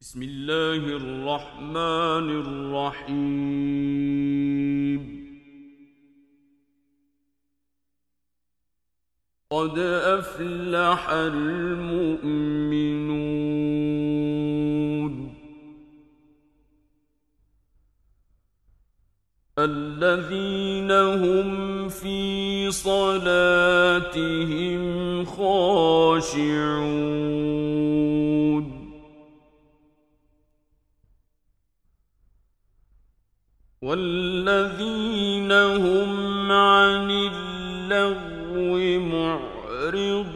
بسم الله الرحمن الرحيم. قد أفلح المؤمنون الذين هم في صلاتهم خاشعون. والذين هم عن اللغو معرضون.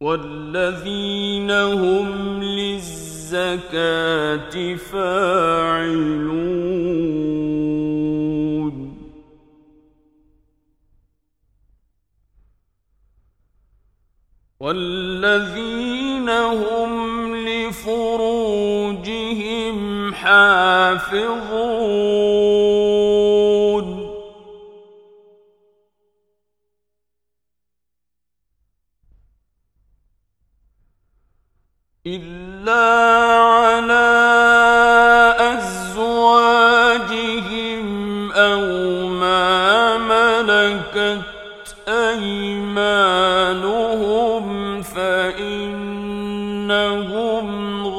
والذين هم للزكاة فاعلون. والذين لفروجهم حافظون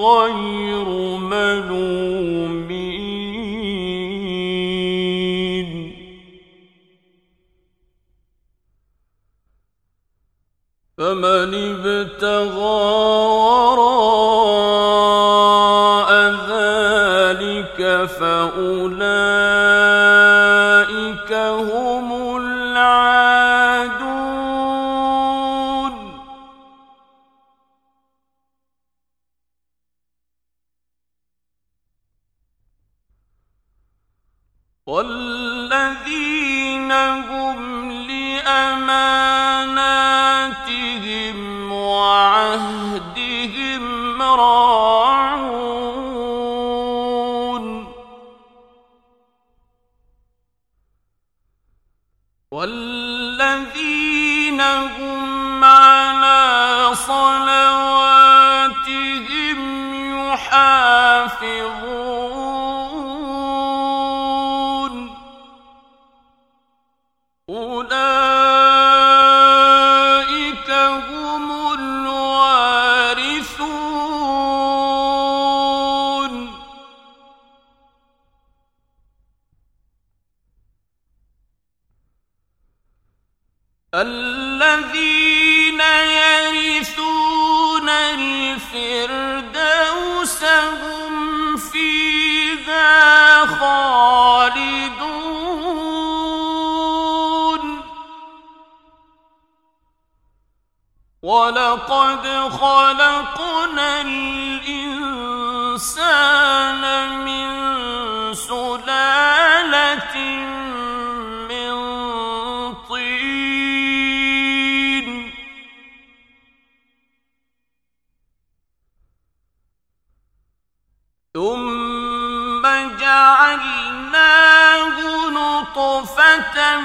غير ولقد خلقنا الإنسان من سلالة من طين ثم جعلناه نطفة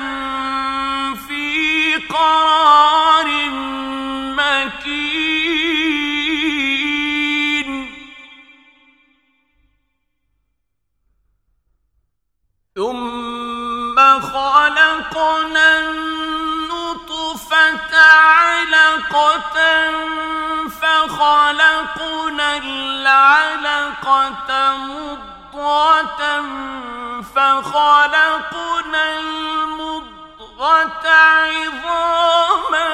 فخلقنا العلقة مضغة فخلقنا المضغة عظاما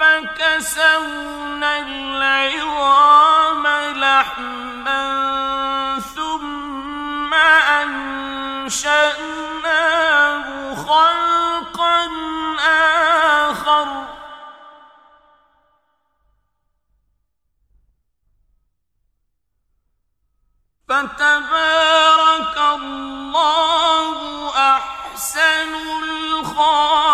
فكسونا العظام لحما ثم أنشأناه خلقا آخر. فتبارك الله أحسن الخالقين.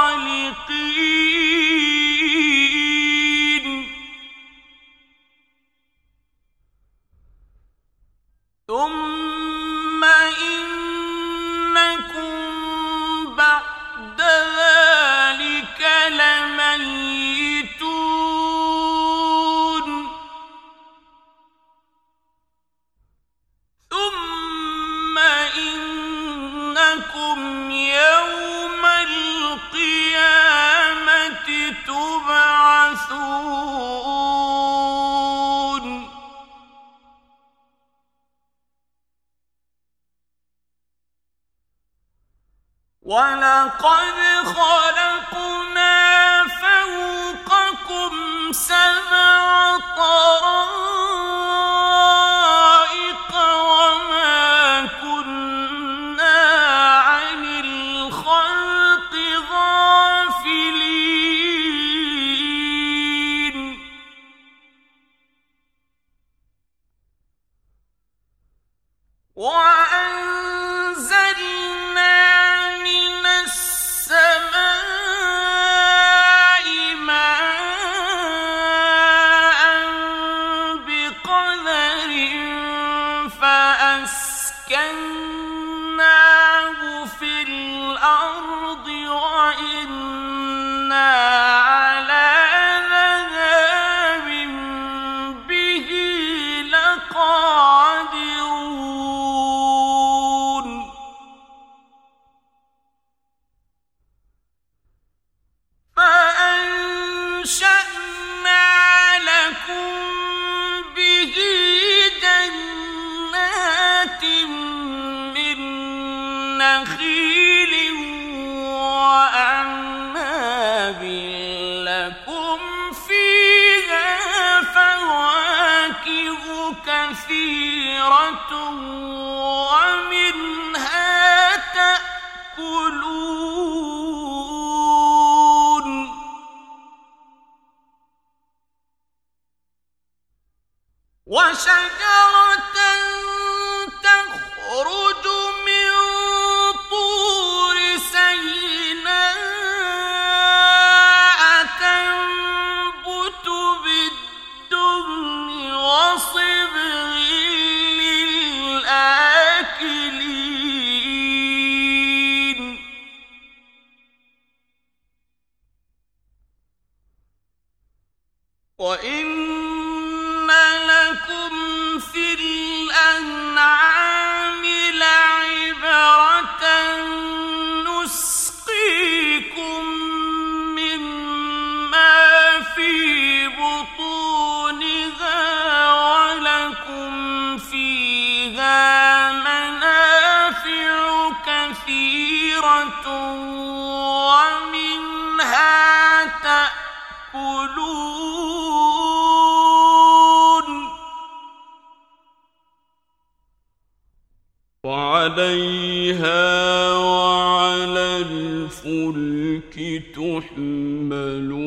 يعملون وعليها وعلى الفلك تحملون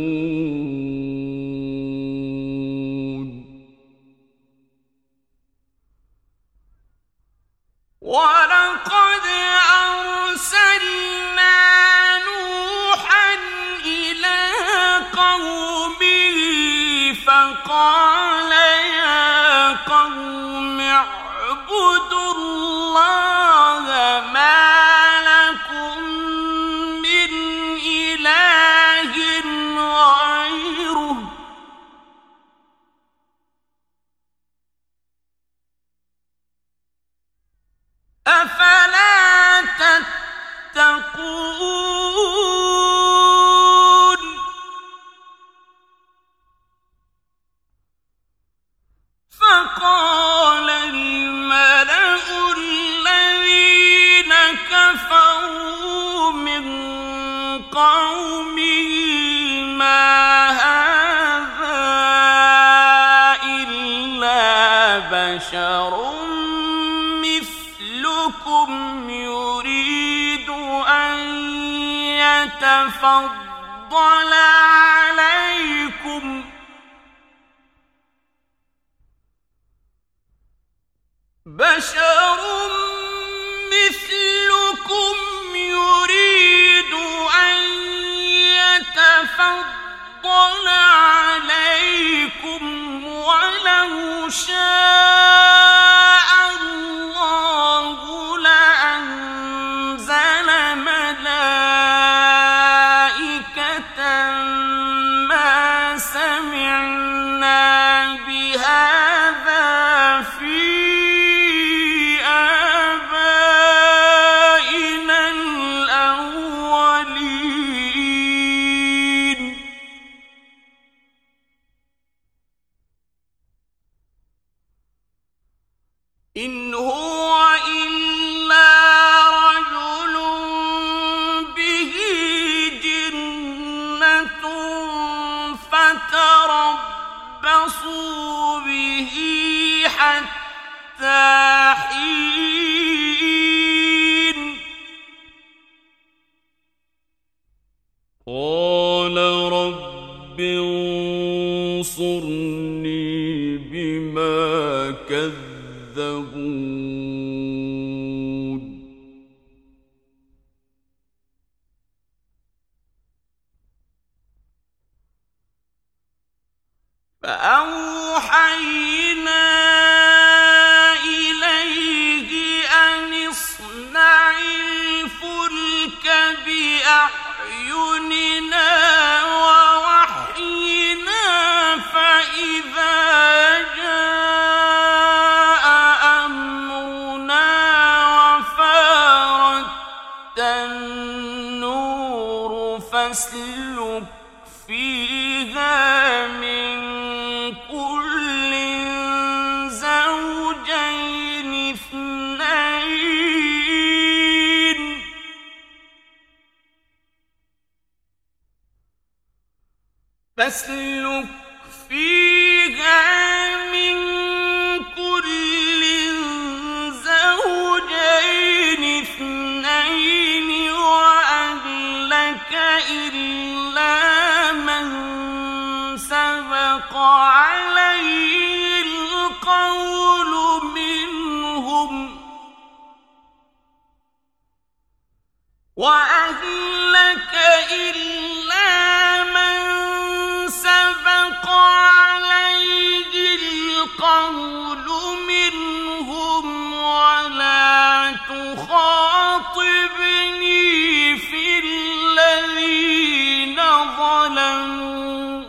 اطلع عليكم. بشر مثلكم يريد أن يتفضل عليكم ولو شاء أعيننا the تقعد منهم ولا تخاطبني في الذين ظلموا.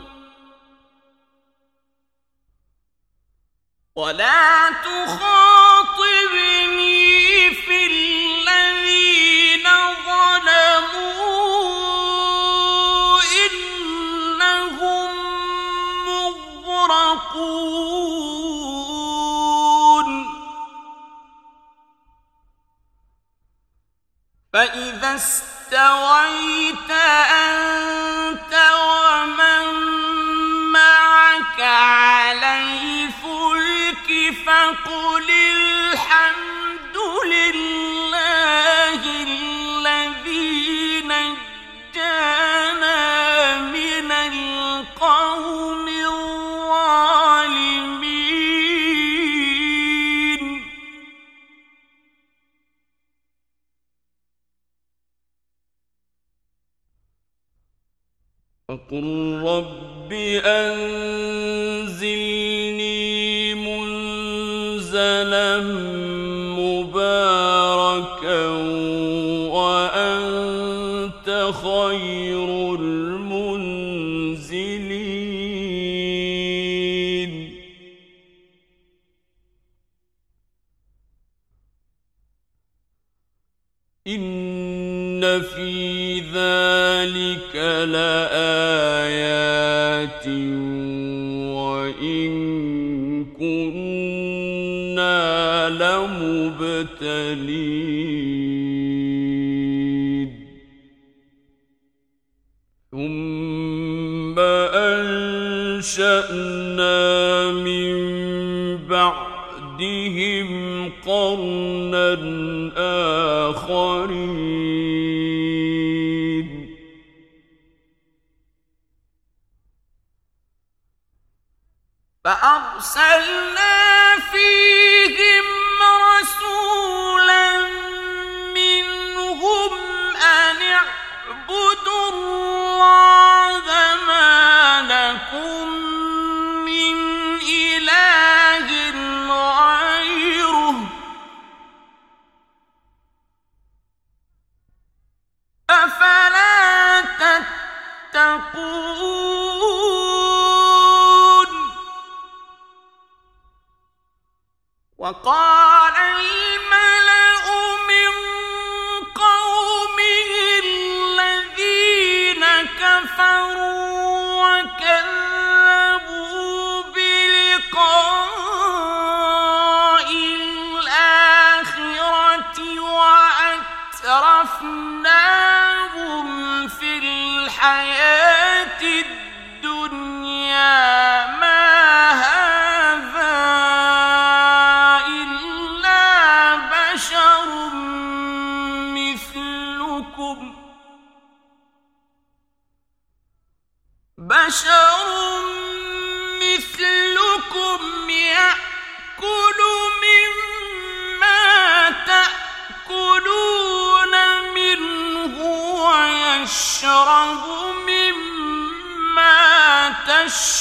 فإذا استويت أنت قل رب أنت أرسل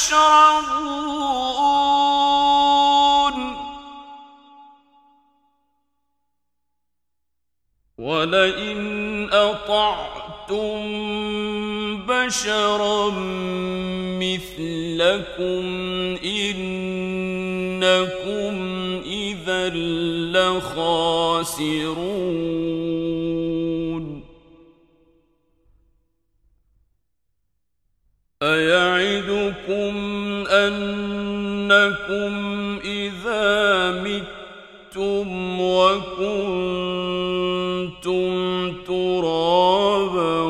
تشربون ولئن أطعتم بشرا مثلكم إنكم إذا لخاسرون أنكم إذا متم وكنتم ترابا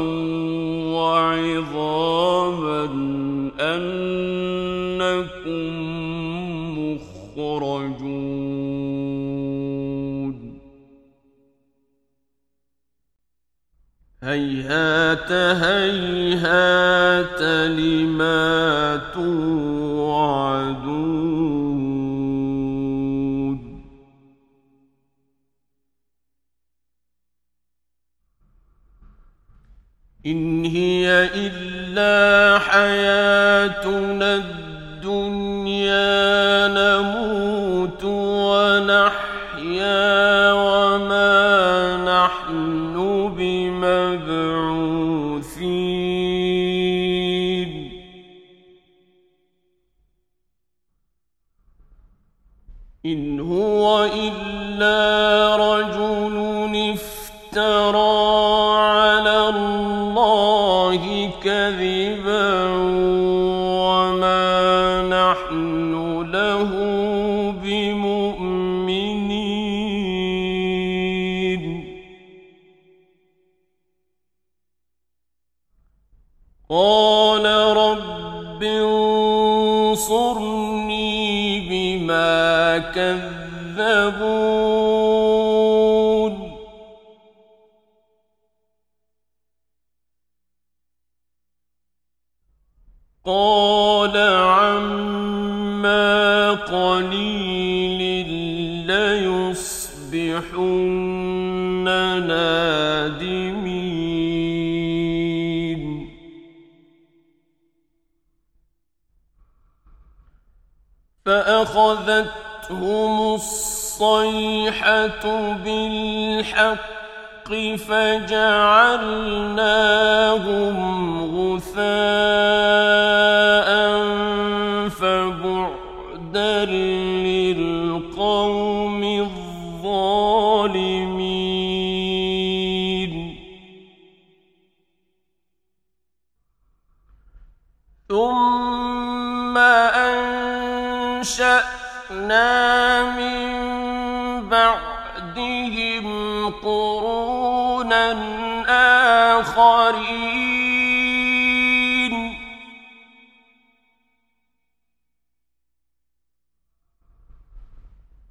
وعظاما أنكم مخرجون هيهات هيهات لما توعدون إلا حياتنا الدنيا نموت ونحيا وما نحن بمبعوثين إن هو إلا رجل افترى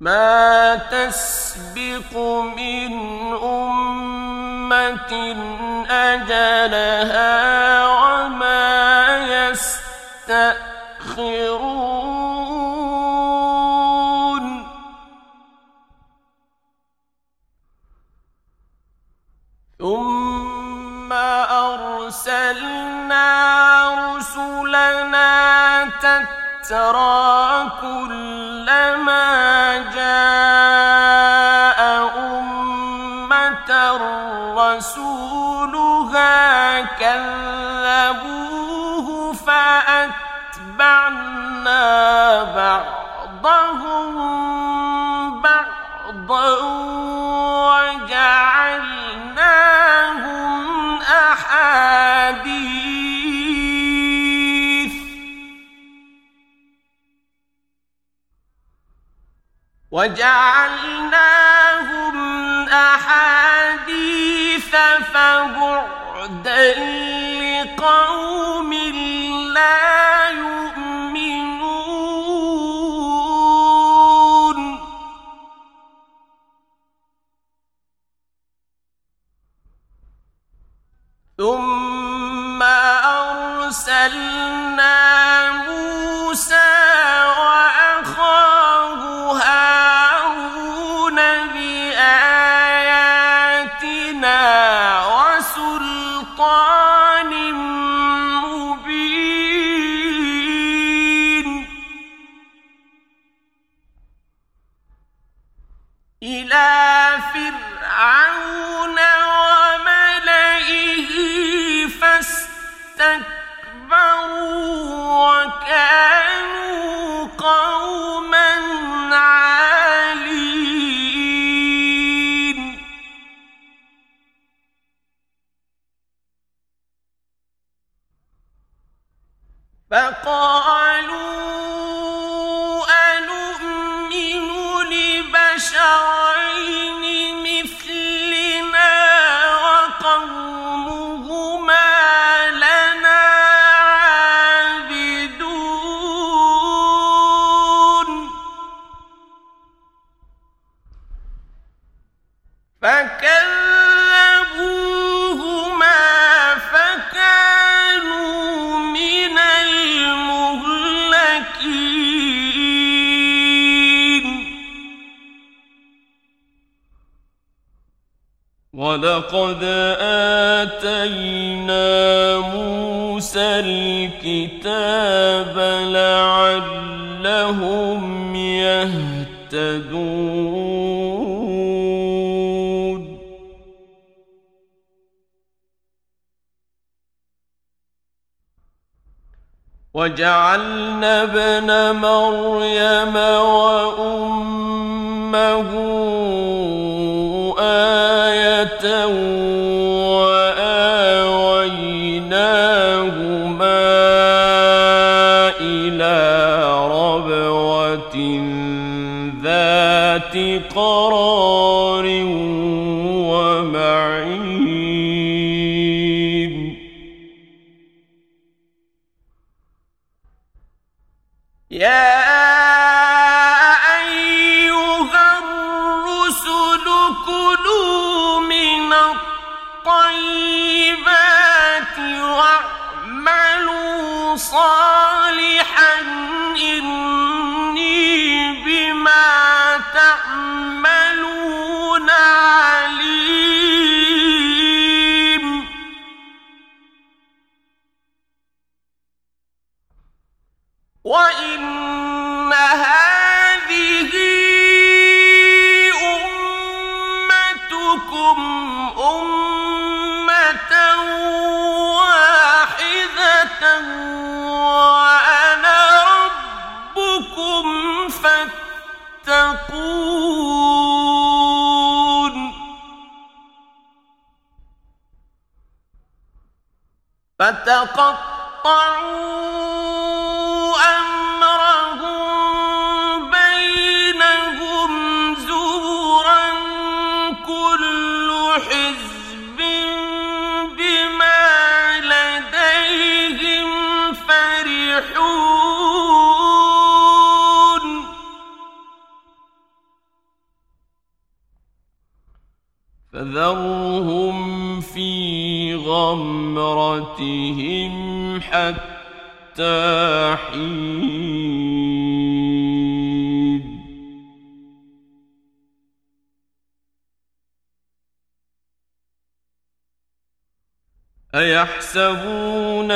ما تسبق من أمة أجلها وما يستأخرون. ثم أرسلنا رسلنا تترى كلما رسولها كذبوه فأتبعنا بعضهم بعضا وجعلناهم أحاديث. وجعلناهم فبعدا لقوم وجعلنا ابن مريم وأمه آية وآويناهما إلى ربوة ذات قرار تقطعوا يحسبون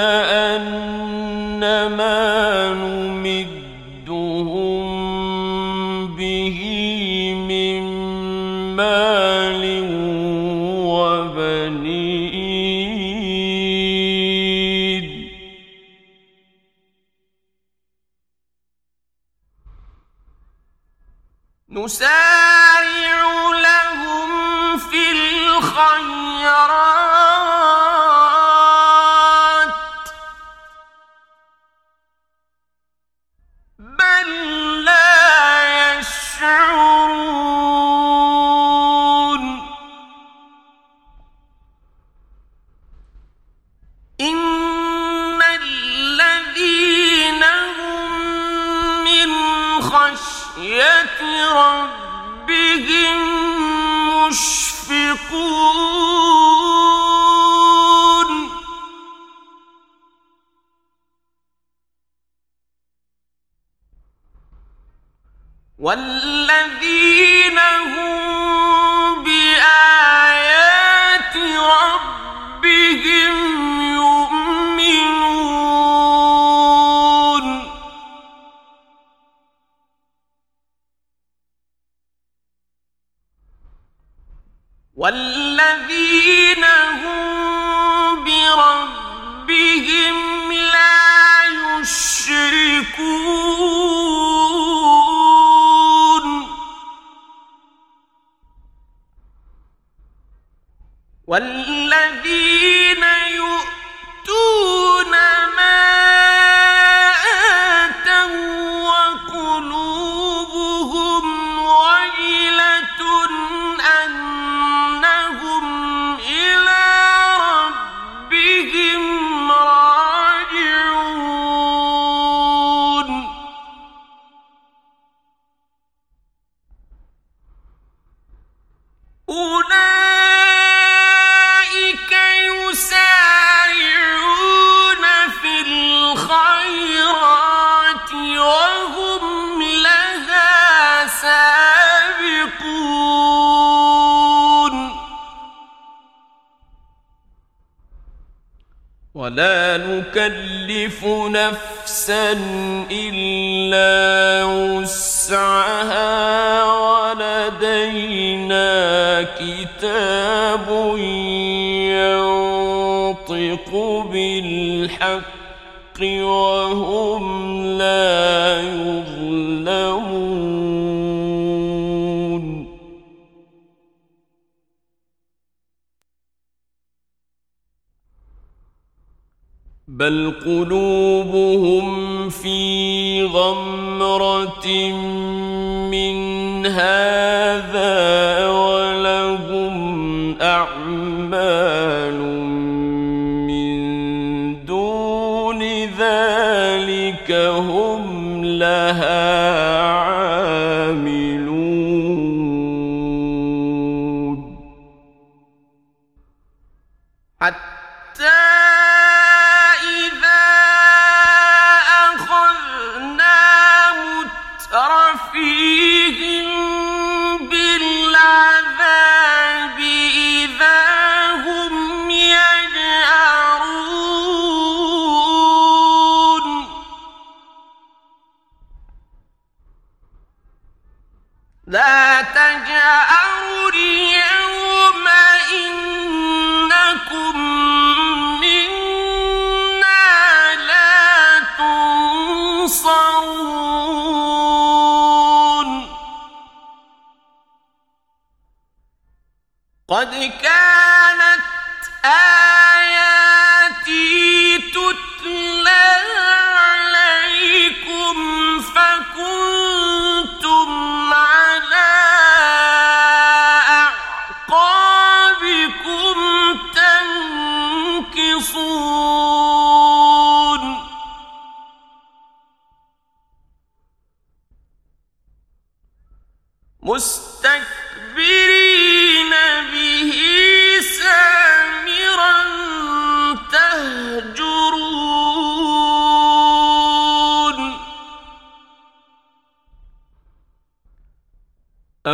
والذين هم إلا وسعها ولدينا كتاب ينطق بالحق وهم لا يظلمون. بل قلوبهم في غمرة من هذا قد كانت آياتي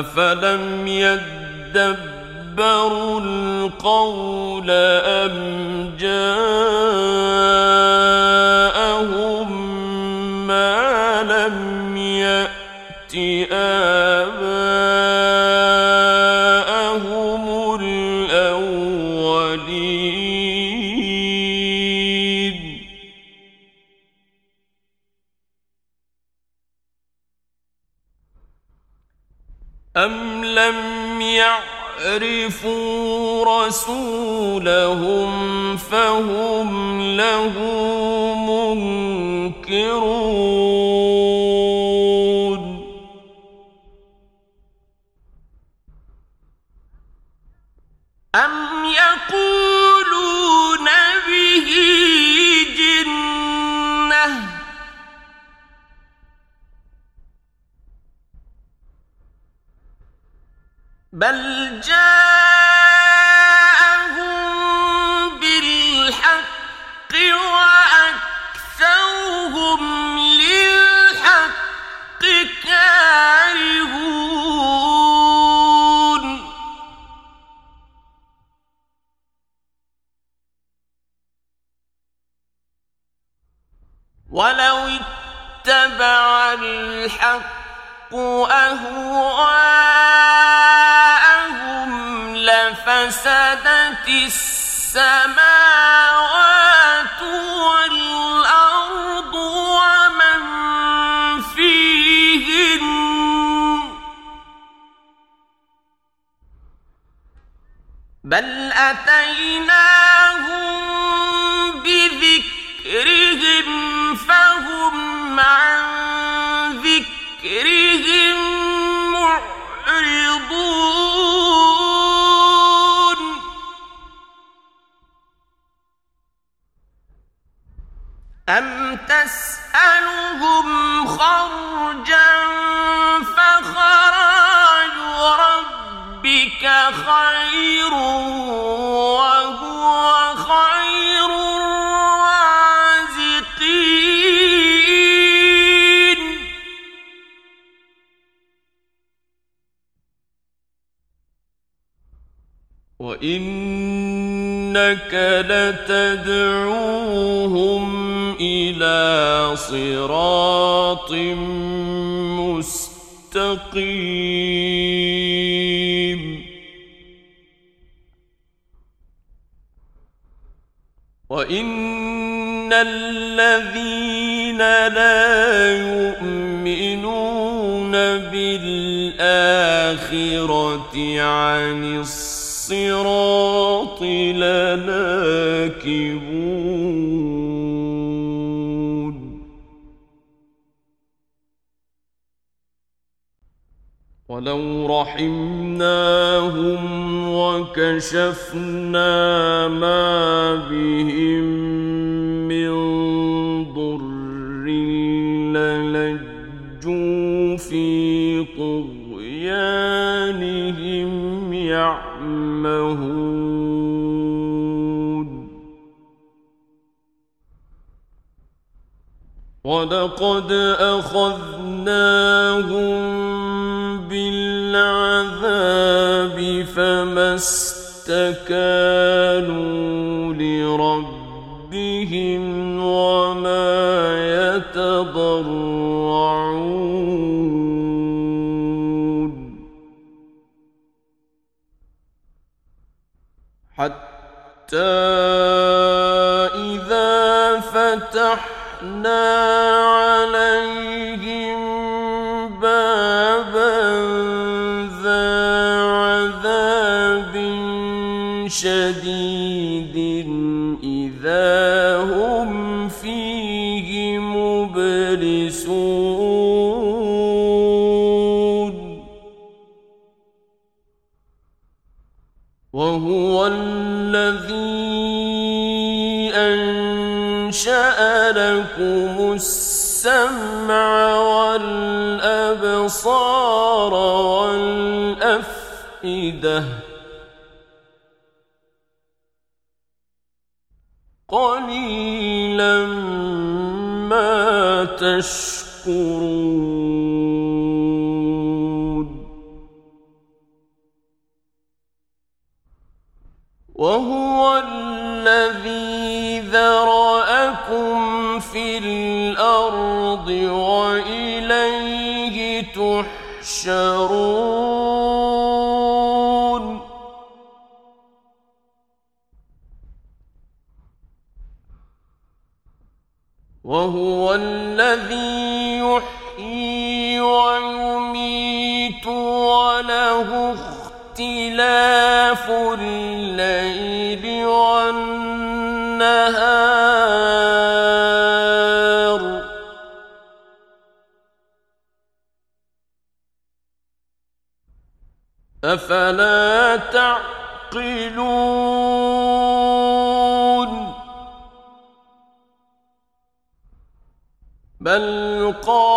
أفلم يدبروا القول أم جاءهم رسولهم فهم له منكرون أم يقولون به جنة بل جاءهم أهواءهم لفسدت السماوات وإنك لتدعوهم إلى صراط مستقيم وإن الذين لا يؤمنون بالآخرة عن الصراط لناكبون. ولو رحمناهم وكشفنا ما بهم من ضر للجوا في طغيانهم يعمهون ولقد أخذناهم بالعذاب فما استكانوا لربهم وما يتضرعون حتى إذا فتحنا تشكرون وهو الذي ذرأكم في الأرض وإليه تحشرون. أفلا تعقلون؟ بل قال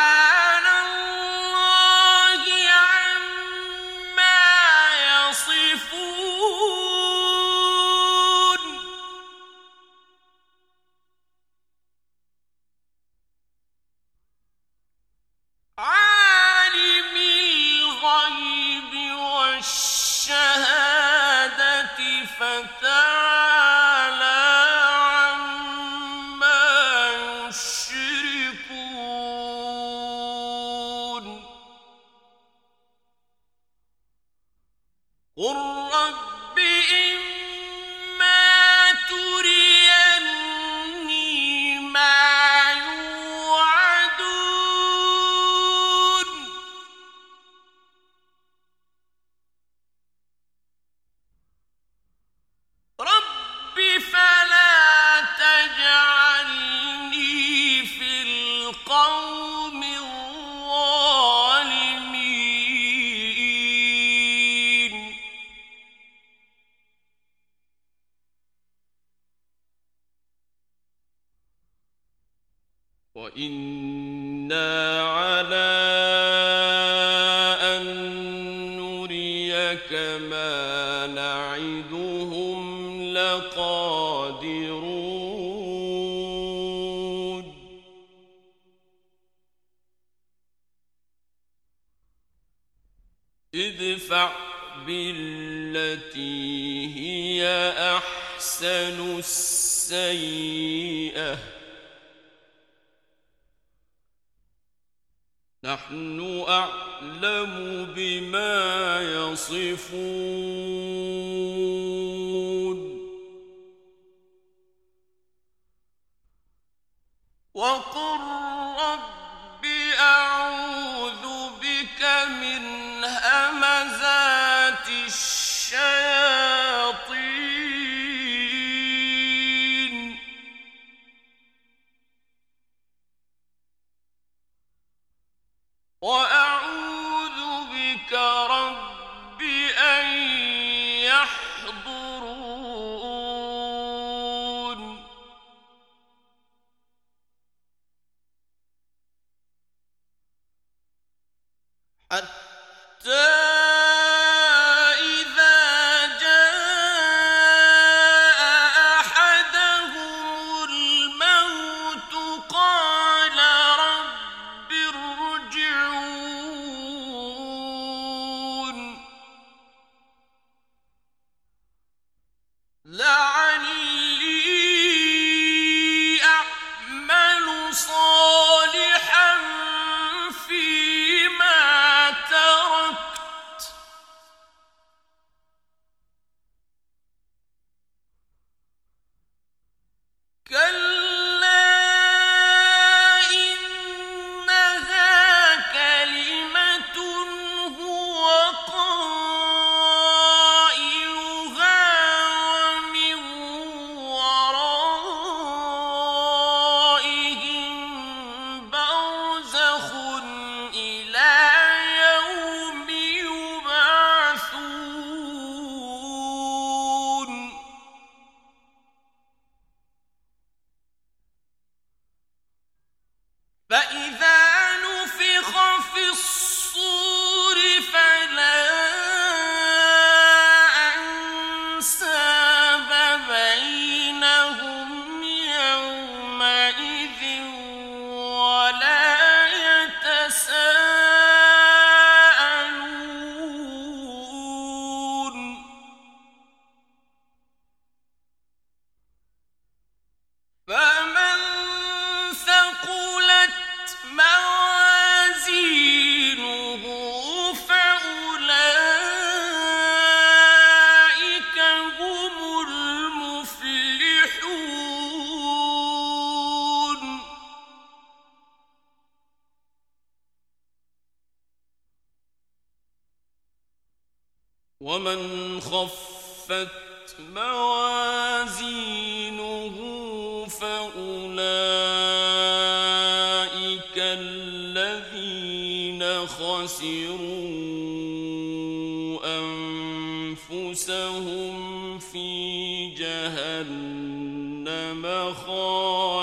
سبحان التي هي أحسن السيئة. نحن أعلم بما يصفون. وقل رب أعلم أنفسهم في جهنم خالدين.